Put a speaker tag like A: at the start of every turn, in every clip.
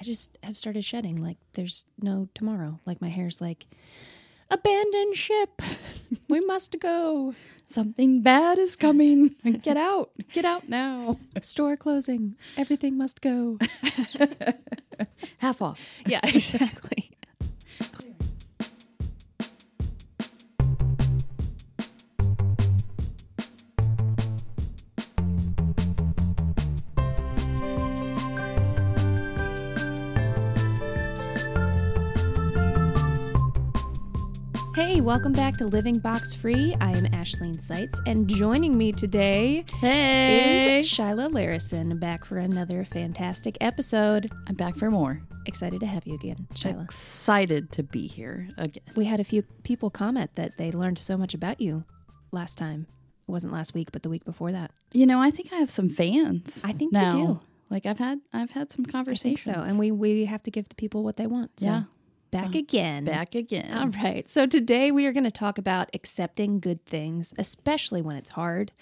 A: I just have started shedding like there's no tomorrow. Like my hair's like abandon ship. we must go.
B: Something bad is coming. Get out. Get out now.
A: Store closing. Everything must go.
B: Half off.
A: yeah, exactly. Welcome back to Living Box Free. I am Ashleen Seitz, and joining me today
B: Hey.
A: is Shyla Larison, back for another fantastic episode.
B: I'm back for more.
A: Excited to have you again, Shyla.
B: Excited to be here again.
A: We had a few people comment that they learned so much about you last time. It wasn't last week, but the week before that.
B: You know, I think I have some fans.
A: I think you do.
B: Like I've had I've had some
A: I think
B: conversations.
A: so. And we, we have to give the people what they want. So
B: Yeah.
A: Back
B: So,
A: again.
B: back again.
A: All right. So today we are going to talk about accepting good things, especially when it's hard,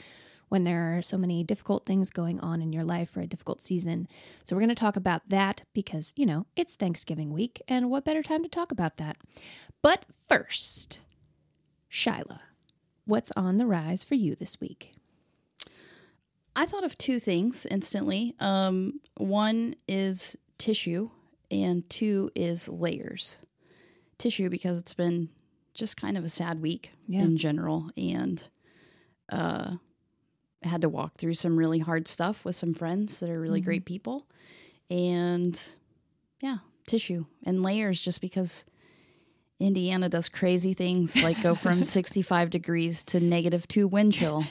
A: when there are so many difficult things going on in your life or a difficult season. So we're going to talk about that because, you know, it's Thanksgiving week. And what better time to talk about that? But first, Shyla, what's on the rise for you this week?
B: I thought of two things instantly. Um, one is tissue, and two is layers. Tissue because it's been just kind of a sad week
A: Yeah.
B: in general, and uh, had to walk through some really hard stuff with some friends that are really great people, and yeah, tissue and layers just because. Indiana does crazy things like go from 65 degrees to negative two wind chill.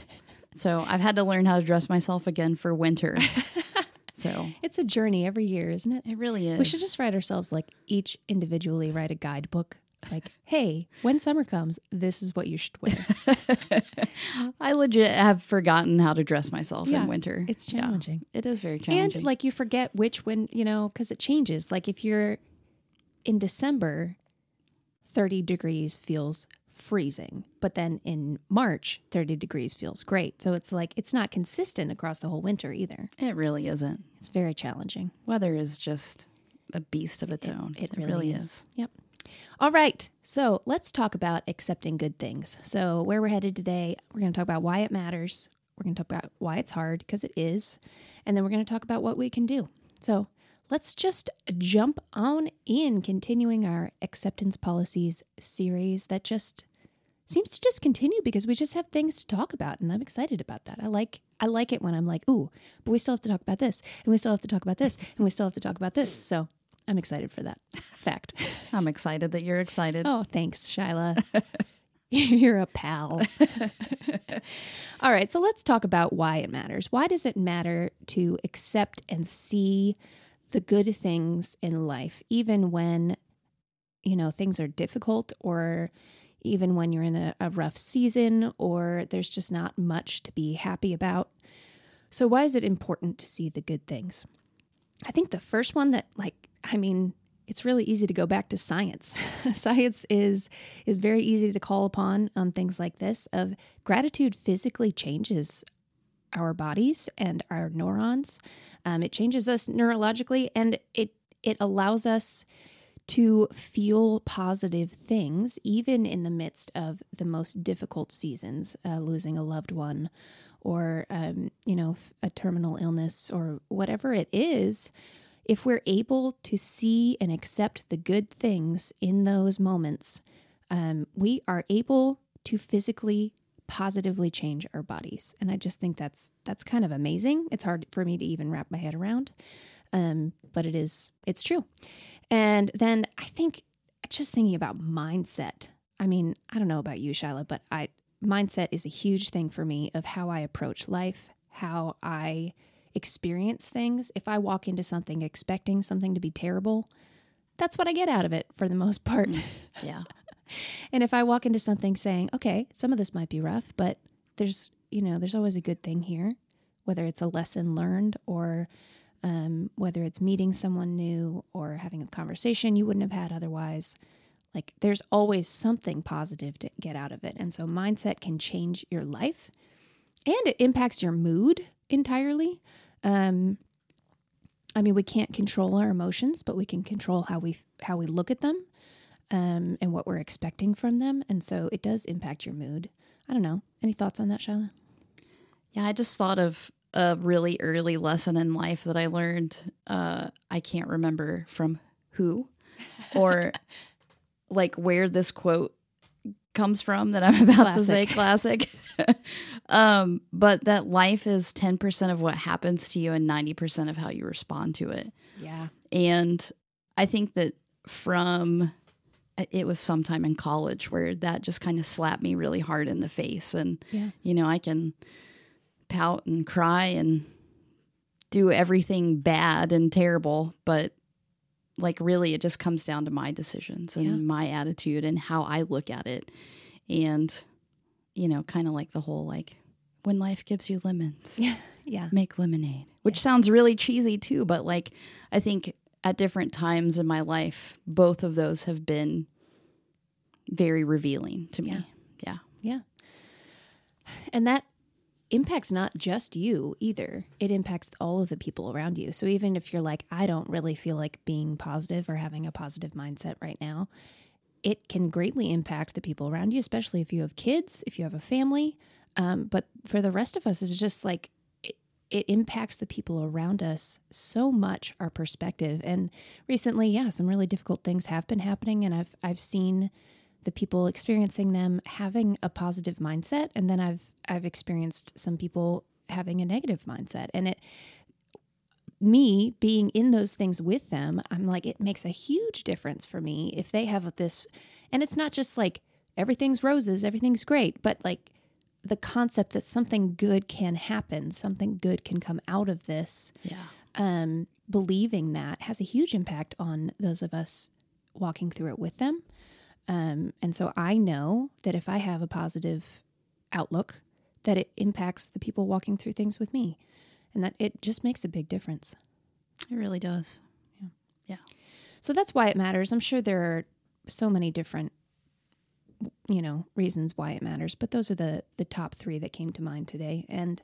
B: So I've had to learn how to dress myself again for winter. So
A: It's a journey every year, isn't it?
B: it really is.
A: We should just write ourselves like each individually write a guidebook. Like, hey, when summer comes, this is what you should wear.
B: I legit have forgotten how to dress myself
A: Yeah,
B: in winter.
A: It's
B: Yeah,
A: challenging.
B: it is very challenging.
A: And like you forget which when, you know, because it changes. Like if you're in December, 30 degrees feels freezing. But then in March, 30 degrees feels great. So it's like, it's not consistent across the whole winter either.
B: it really isn't.
A: It's very challenging.
B: Weather is just a beast of its own.
A: It,
B: It,
A: really,
B: really
A: is.
B: is.
A: Yep. All right. So let's talk about accepting good things. So, where we're headed today, we're going to talk about why it matters. We're going to talk about why it's hard, because it is. And then we're going to talk about what we can do. So, let's just jump on in, continuing our acceptance policies series that just seems to just continue because we just have things to talk about and I'm excited about that. I like I like it when I'm like, "Ooh, but we still have to talk about this, and we still have to talk about this, and we still have to talk about this." So, I'm excited for that fact.
B: I'm excited that you're excited.
A: Oh, thanks, Shyla. You're a pal. All right, so let's talk about why it matters. Why does it matter to accept and see the good things in life, even when, you know, things are difficult or even when you're in a, a rough season or there's just not much to be happy about? So, why is it important to see the good things? I think the first one that, like, I mean, it's really easy to go back to science. science is is very easy to call upon on things like this. Of gratitude physically changes our bodies and our neurons. Um, it changes us neurologically, and it it allows us to feel positive things even in the midst of the most difficult seasons, uh, losing a loved one, or um, you know a terminal illness, or whatever it is if we're able to see and accept the good things in those moments, um, we are able to physically positively change our bodies. And i just think that's that's kind of amazing. It's hard for me to even wrap my head around um, but it is it's true. And then i think just thinking about mindset i mean i don't know about you Shyla, but i mindset is a huge thing for me of how i approach life how i experience things, if I walk into something expecting something to be terrible, that's what I get out of it for the most part.
B: Yeah.
A: And if I walk into something saying, okay, some of this might be rough, but there's, you know, there's always a good thing here, whether it's a lesson learned or um, whether it's meeting someone new or having a conversation you wouldn't have had otherwise. Like there's always something positive to get out of it. And so mindset can change your life and it impacts your mood entirely. Um, I mean, we can't control our emotions, but we can control how we how we look at them um, and what we're expecting from them. And so it does impact your mood. I don't know. Any thoughts on that, Shyla?
B: Yeah, I just thought of a really early lesson in life that I learned. Uh, I can't remember from who or like where this quote comes from that I'm about classic. to say classic. um, but that life is 10% of what happens to you and 90% of how you respond to it.
A: Yeah.
B: And I think that from it was sometime in college where that just kind of slapped me really hard in the face and yeah. you know, I can pout and cry and do everything bad and terrible, but like really it just comes down to my decisions and yeah. my attitude and how I look at it. And you know, kind of like the whole like when life gives you lemons.
A: Yeah. Yeah.
B: Make lemonade. Which sounds really cheesy too, but like I think at different times in my life both of those have been very revealing to me.
A: Yeah.
B: Yeah.
A: yeah. And that impacts not just you either. It impacts all of the people around you. So even if you're like, I don't really feel like being positive or having a positive mindset right now, it can greatly impact the people around you, especially if you have kids, if you have a family. Um, but for the rest of us, it's just like it, impacts the people around us so much. Our perspective, and recently, yeah, some really difficult things have been happening, and I've I've seen the people experiencing them having a positive mindset and then I've I've experienced some people having a negative mindset and it me being in those things with them I'm like it makes a huge difference for me if they have this and it's not just like everything's roses everything's great but like the concept that something good can happen something good can come out of this
B: yeah
A: um believing that has a huge impact on those of us walking through it with them um, and so I know that if I have a positive outlook, that it impacts the people walking through things with me, and that it just makes a big difference.
B: It really does.
A: Yeah.
B: Yeah.
A: So that's why it matters. I'm sure there are so many different you know reasons why it matters but those are the the top three that came to mind today and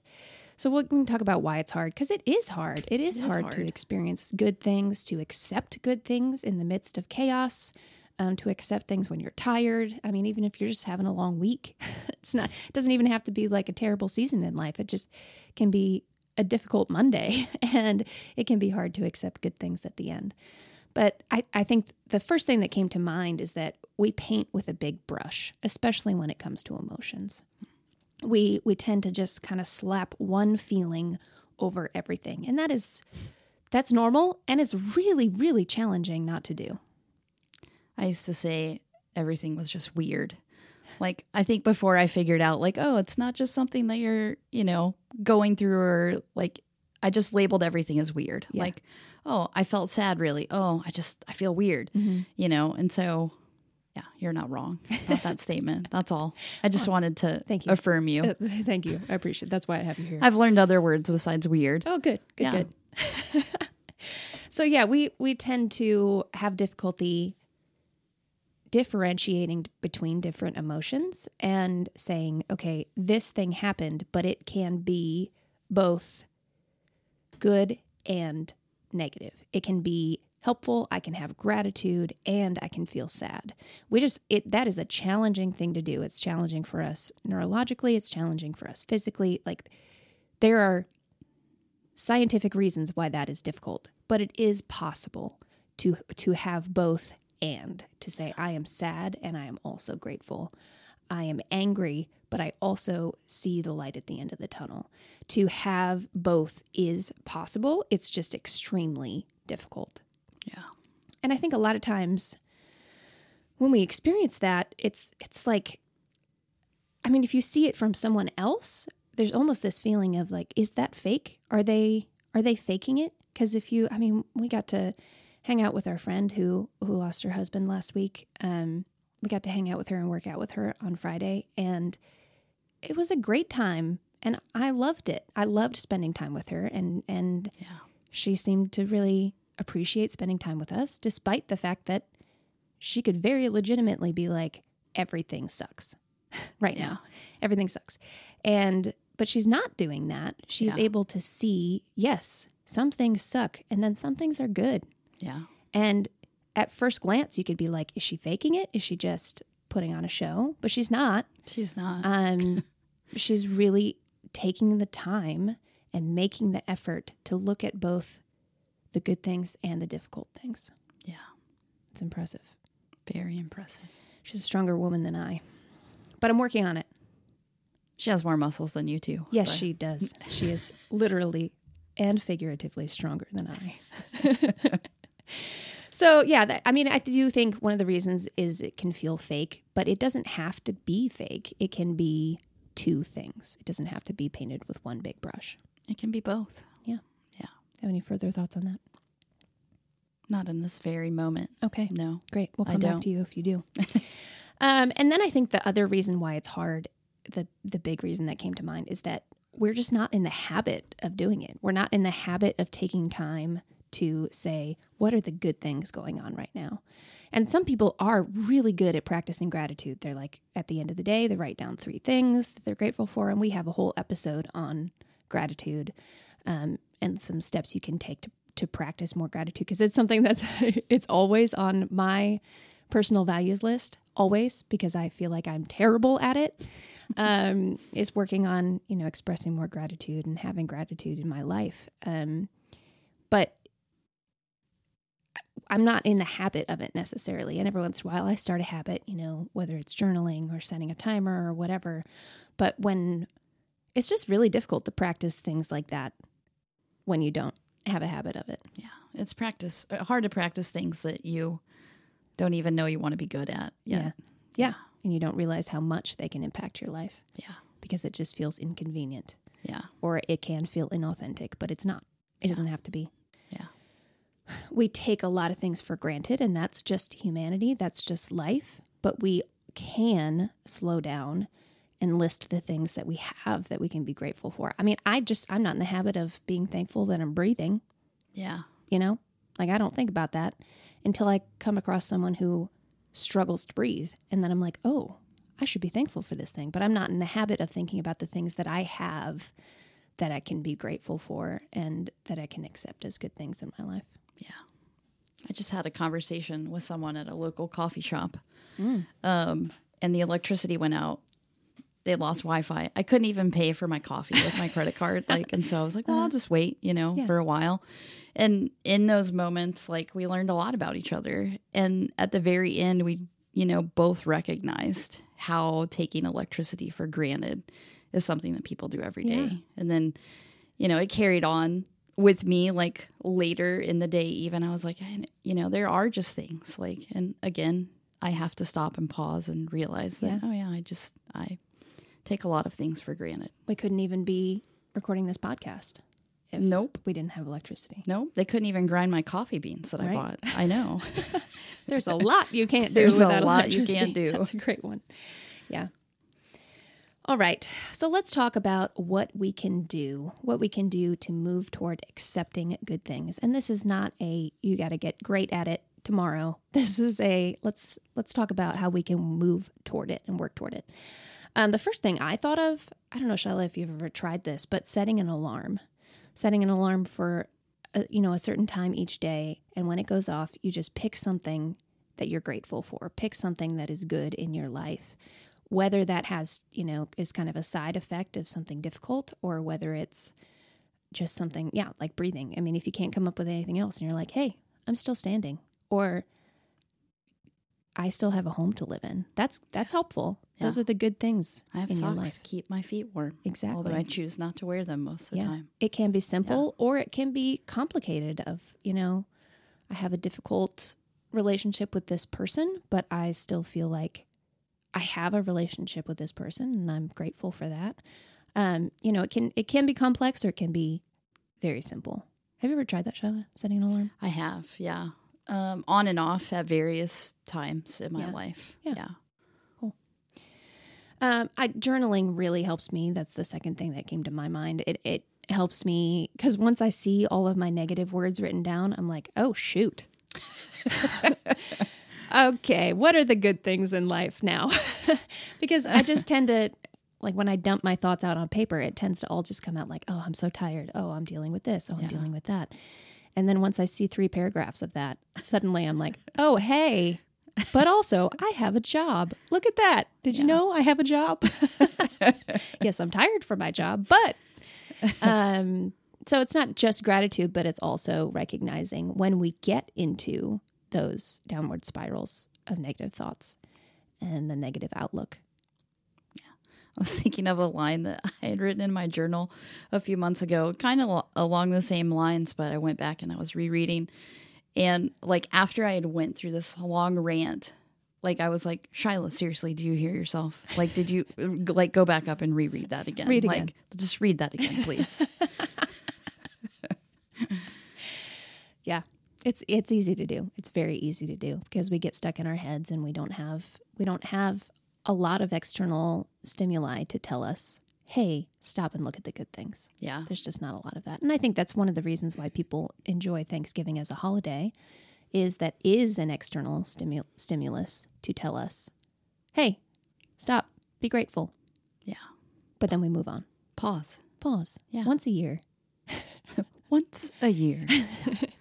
A: so we can talk about why it's hard because it is hard it is, it is hard, hard to experience good things to accept good things in the midst of chaos um, to accept things when you're tired. I mean, even if you're just having a long week, it's not, it doesn't even have to be like a terrible season in life. It just can be a difficult Monday and it can be hard to accept good things at the end. But I, I think the first thing that came to mind is that we paint with a big brush, especially when it comes to emotions. We we tend to just kind of slap one feeling over everything. And that is that's normal and it's really, really challenging not to do.
B: I used to say everything was just weird. Like I think before I figured out like oh it's not just something that you're, you know, going through or like I just labeled everything as weird. Yeah. Like oh, I felt sad really. Oh, I just I feel weird. Mm-hmm. You know, and so yeah, you're not wrong about that statement. That's all. I just oh, wanted to thank you. affirm you. Uh,
A: thank you. I appreciate it. That's why I have you here.
B: I've learned other words besides weird.
A: Oh, good. Good, yeah. good. so yeah, we we tend to have difficulty differentiating between different emotions and saying, okay, this thing happened, but it can be both good and negative. It can be helpful, I can have gratitude, and I can feel sad. We just it that is a challenging thing to do. It's challenging for us neurologically, it's challenging for us physically. Like there are scientific reasons why that is difficult, but it is possible to to have both and to say, I am sad and I am also grateful. I am angry, but I also see the light at the end of the tunnel. To have both is possible, it's just extremely difficult.
B: Yeah.
A: And I think a lot of times when we experience that, it's it's like I mean, if you see it from someone else, there's almost this feeling of like, is that fake? Are they are they faking it? Because if you, I mean, we got to hang out with our friend who who lost her husband last week. Um, we got to hang out with her and work out with her on Friday, and it was a great time. And I loved it. I loved spending time with her, and and
B: yeah.
A: she seemed to really appreciate spending time with us, despite the fact that she could very legitimately be like, everything sucks right yeah. now. Everything sucks. And but she's not doing that. She's
B: Yeah.
A: able to see, yes, some things suck and then some things are good.
B: Yeah.
A: And at first glance, you could be like, is she faking it? Is she just putting on a show? But she's not.
B: She's not.
A: Um, she's really taking the time and making the effort to look at both the good things and the difficult things.
B: yeah.
A: It's impressive.
B: Very impressive.
A: She's a stronger woman than I, but I'm working on it.
B: She has more muscles than you two.
A: Yes,
B: but-
A: she does. She is literally and figuratively stronger than I. so, yeah, that, I mean, I do think one of the reasons is it can feel fake, but it doesn't have to be fake. It can be two things. It doesn't have to be painted with one big brush.
B: It can be both. Yeah. Yeah.
A: Have any further thoughts on that?
B: Not in this very moment.
A: Okay,
B: No.
A: great. We'll come back to you if you do. um, and then I think the other reason why it's hard, the the big reason that came to mind is that we're just not in the habit of doing it. We're not in the habit of taking time to say what are the good things going on right now. And some people are really good at practicing gratitude. They're like at the end of the day, they write down three things that they're grateful for, and we have a whole episode on gratitude um, and some steps you can take to to practice more gratitude because it's something that's it's always on my personal values list always because I feel like I'm terrible at it. Um, is working on you know expressing more gratitude and having gratitude in my life. Um, but I'm not in the habit of it necessarily. And every once in a while, I start a habit, you know, whether it's journaling or setting a timer or whatever. But when it's just really difficult to practice things like that when you don't have a habit of it.
B: Yeah. It's practice. uh, Hard to practice things that you don't even know you want to be good at
A: Yeah.
B: yet.
A: Yeah. And you don't realize how much they can impact your life
B: Yeah.
A: because it just feels inconvenient
B: Yeah.
A: or it can feel inauthentic, but it's not. It doesn't have to be. We take a lot of things for granted, and that's just humanity, that's just life. But we can slow down and list the things that we have that we can be grateful for. I mean, I just, I'm not in the habit of being thankful that I'm breathing.
B: Yeah.
A: you know like i don't think about that until i come across someone who struggles to breathe and then i'm like oh i should be thankful for this thing but i'm not in the habit of thinking about the things that i have that i can be grateful for and that i can accept as good things in my life
B: I just had a conversation with someone at a local coffee shop,
A: Mm.
B: um, and the electricity went out. They lost Wi-Fi. I couldn't even pay for my coffee with my credit card. Like, and so I was like, "Well, I'll just wait," you know,
A: Uh-huh. Yeah.
B: for a while. And in those moments, like, we learned a lot about each other. And at the very end, we, you know, both recognized how taking electricity for granted is something that people do every day.
A: Yeah.
B: And then, you know, it carried on with me like later in the day even i was like you know there are just things like and again i have to stop and pause and realize that
A: Yeah.
B: oh yeah i just i take a lot of things for granted
A: we couldn't even be recording this podcast if
B: Nope.
A: we didn't have electricity
B: no they couldn't even grind my coffee beans that i bought i know
A: there's a lot you can't do
B: There's a
A: without
B: lot you
A: electricity.
B: can't do.
A: That's a great one. Yeah. All right. So let's talk about what we can do, what we can do to move toward accepting good things. And this is not a you got to get great at it tomorrow. This is a let's let's talk about how we can move toward it and work toward it. Um, the first thing I thought of, I don't know, Shyla, if you've ever tried this, but setting an alarm, setting an alarm for, a, you know, a certain time each day, and when it goes off, you just pick something that you're grateful for. Pick something that is good in your life, whether that has, you know, is kind of a side effect of something difficult, or whether it's just something, yeah, like breathing. I mean, if you can't come up with anything else, and you're like, hey, I'm still standing, or I still have a home to live in. That's that's helpful. Those are the good things
B: i have socks keep my feet warm
A: Exactly.
B: although i choose not to wear them most of the time
A: It can be simple or it can be complicated of, you know, I have a difficult relationship with this person, but I still feel like I have a relationship with this person and I'm grateful for that. Um, you know, it can it can be complex or it can be very simple. Have you ever tried that, Shyla? Setting an alarm?
B: i have yeah um, on and off at various times in my
A: Yeah.
B: life
A: Yeah.
B: yeah
A: Um, I, journaling really helps me. That's the second thing that came to my mind. It it helps me because once I see all of my negative words written down, I'm like, oh shoot. okay, what are the good things in life now? because I just tend to like when I dump my thoughts out on paper, it tends to all just come out like, oh, I'm so tired. Oh, I'm dealing with this. Oh, I'm
B: Yeah.
A: dealing with that. And then once I see three paragraphs of that, suddenly I'm like, oh, hey, but also I have a job. Look at that. Did you know I have a job? yes, I'm tired for my job, but um, so it's not just gratitude, but it's also recognizing when we get into those downward spirals of negative thoughts and a negative outlook. Yeah.
B: I was thinking of a line that I had written in my journal a few months ago, kind of lo- along the same lines, but I went back and I was rereading. And like after I had went through this long rant, like I was like, Shyla, seriously, do you hear yourself? Like, did you like go back up and reread that again?
A: Read
B: like,
A: again.
B: just read that again, please.
A: Yeah. It's it's easy to do. It's very easy to do because we get stuck in our heads and we don't have we don't have a lot of external stimuli to tell us, "Hey, stop and look at the good things."
B: yeah.
A: There's just not a lot of that. And I think that's one of the reasons why people enjoy Thanksgiving as a holiday is that is an external stimu- stimulus to tell us, "Hey, stop, be grateful."
B: Yeah.
A: But then we move on.
B: Pause.
A: Pause.
B: Yeah.
A: Once a year.
B: once a year.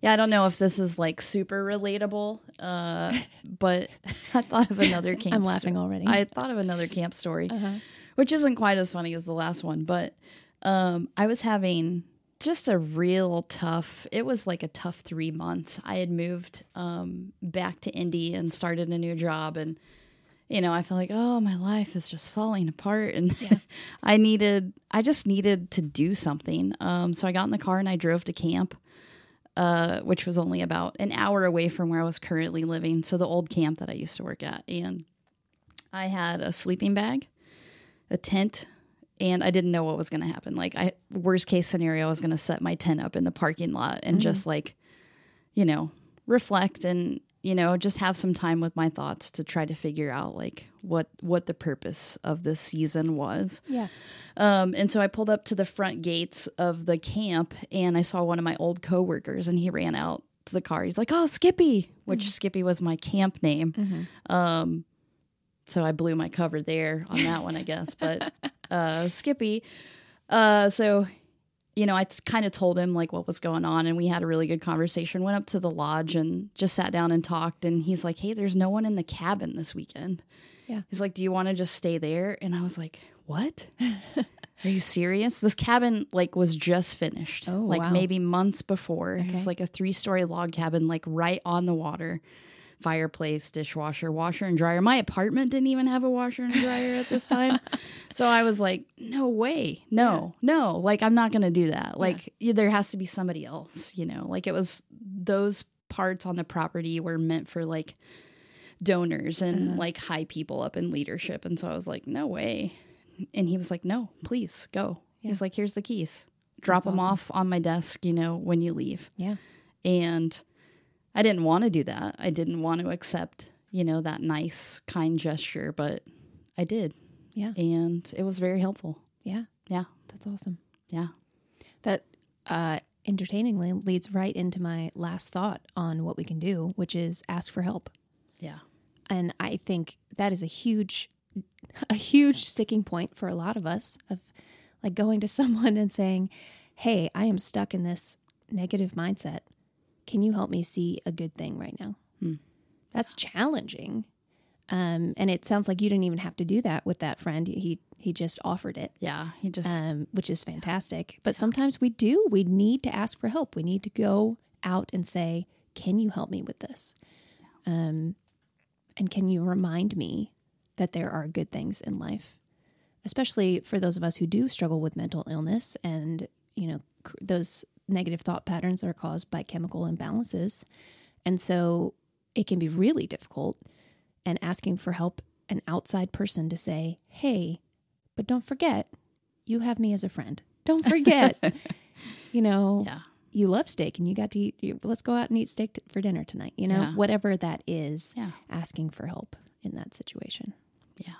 B: yeah, I don't know if this is like super relatable, uh, but I thought of another camp.
A: I'm
B: sto-
A: laughing already.
B: I thought of another camp story,
A: uh-huh.
B: which isn't quite as funny as the last one, but um, I was having just a real tough. It was like a tough three months. I had moved um, back to Indy and started a new job, and you know, I felt like, oh, my life is just falling apart, and I needed, I just needed to do something. Um, so I got in the car and I drove to camp, uh, which was only about an hour away from where I was currently living. So the old camp that I used to work at, and I had a sleeping bag, a tent, and I didn't know what was going to happen. Like, I worst case scenario, I was going to set my tent up in the parking lot and just like, you know, reflect and you know just have some time with my thoughts to try to figure out like what what the purpose of this season was
A: Yeah.
B: um, and so I pulled up to the front gates of the camp and I saw one of my old coworkers and he ran out to the car. He's like, Oh, Skippy, which Skippy was my camp name.
A: Mhm.
B: Um, so I blew my cover there on that one, I guess. But uh, Skippy, uh, so you know, I kind of told him like what was going on, and we had a really good conversation. Went up to the lodge and just sat down and talked. And he's like, "Hey, there's no one in the cabin this weekend."
A: Yeah.
B: He's like, "Do you want to just stay there?" And I was like, "What? Are you serious? This cabin like was just finished,
A: Oh,
B: like
A: wow.
B: maybe months before. It was like a three story log cabin, like right on the water." Fireplace, dishwasher, washer and dryer. My apartment didn't even have a washer and dryer at this time. So I was like, no way. No, no. Like, I'm not going to do that. Like, y- there has to be somebody else, you know? Like, it was those parts on the property were meant for like donors and
A: Uh-huh.
B: like high people up in leadership. And so I was like, no way. And he was like, no, please go. He's like, here's the keys. Drop
A: That's
B: them
A: awesome.
B: off on my desk, you know, when you leave.
A: Yeah.
B: And I didn't want to do that. I didn't want to accept, you know, that nice, kind gesture, but I did.
A: Yeah.
B: And it was very helpful.
A: Yeah.
B: Yeah.
A: That's awesome.
B: Yeah.
A: That uh, entertainingly leads right into my last thought on what we can do, which is ask for help.
B: Yeah.
A: And I think that is a huge, a huge sticking point for a lot of us of like going to someone and saying, Hey, I am stuck in this negative mindset. Can you help me see a good thing right now?
B: Hmm.
A: That's challenging. Um, and it sounds like you didn't even have to do that with that friend. He he just offered it.
B: Yeah. He just,
A: um, which is fantastic. But sometimes we do. We need to ask for help. We need to go out and say, "Can you help me with this?" Um, and can you remind me that there are good things in life, especially for those of us who do struggle with mental illness and you know cr- those negative thought patterns are caused by chemical imbalances, and so it can be really difficult. And asking for help, an outside person to say, "Hey." But don't forget, you have me as a friend. Don't forget, you know,
B: yeah.
A: you love steak and you got to eat. You, let's go out and eat steak t- for dinner tonight. You know,
B: Yeah.
A: whatever that is,
B: Yeah.
A: asking for help in that situation.
B: Yeah.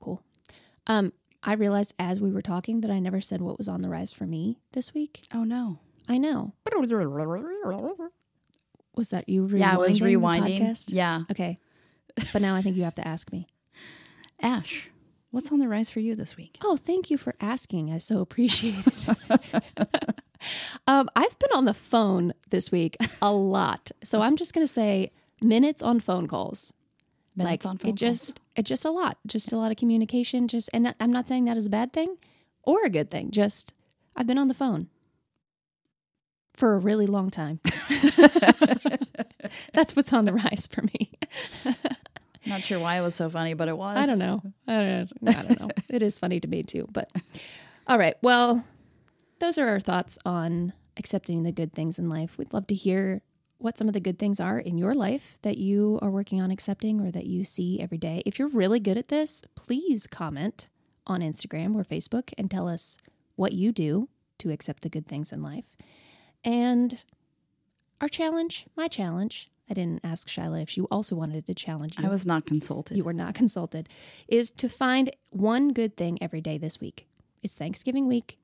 A: Cool. Um, I realized as we were talking that I never said what was on the rise for me this week.
B: Oh, no.
A: I know. Was that you? Rewinding
B: yeah. I was
A: the
B: rewinding.
A: podcast?
B: Yeah.
A: Okay, but now I think you have to ask me.
B: Ash, What's on the rise for you this week?
A: Oh, thank you for asking. I so appreciate it. um, I've been on the phone this week a lot. So I'm just going to say minutes on phone calls.
B: Minutes
A: like
B: on phone
A: it just it just a lot. Just a lot of communication just and I'm not saying that is a bad thing or a good thing. Just I've been on the phone for a really long time. That's what's on the rise for me.
B: Not sure why it was so funny, but it was.
A: I don't know. I don't, I don't know. it is funny to me too. But all right. Well, those are our thoughts on accepting the good things in life. We'd love to hear what some of the good things are in your life that you are working on accepting or that you see every day. If you're really good at this, please comment on Instagram or Facebook and tell us what you do to accept the good things in life. And our challenge, my challenge, I didn't ask Shyla if she also wanted to challenge you.
B: I was not consulted.
A: You were not consulted. Is to find one good thing every day this week. It's Thanksgiving week.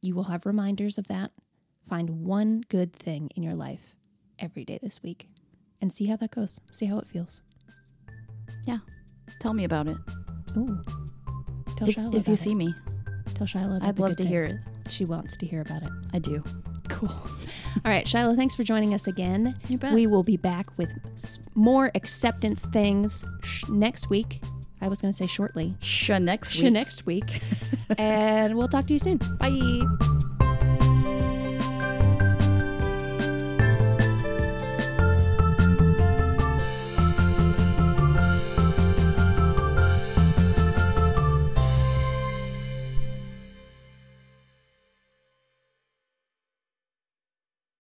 A: You will have reminders of that. Find one good thing in your life every day this week and see how that goes. See how it feels.
B: Yeah. Tell me about it.
A: Ooh. Tell
B: If,
A: Shyla
B: if you
A: about
B: see me,
A: Tell Shyla. about
B: I'd love to
A: thing.
B: hear it.
A: She wants to hear about it.
B: I do.
A: Cool. All right, Shyla, thanks for joining us again.
B: You bet.
A: We will be back with more acceptance things sh- next week. I was going to say shortly.
B: Sh next
A: Sh-
B: week.
A: next week. and we'll talk to you soon.
B: Bye.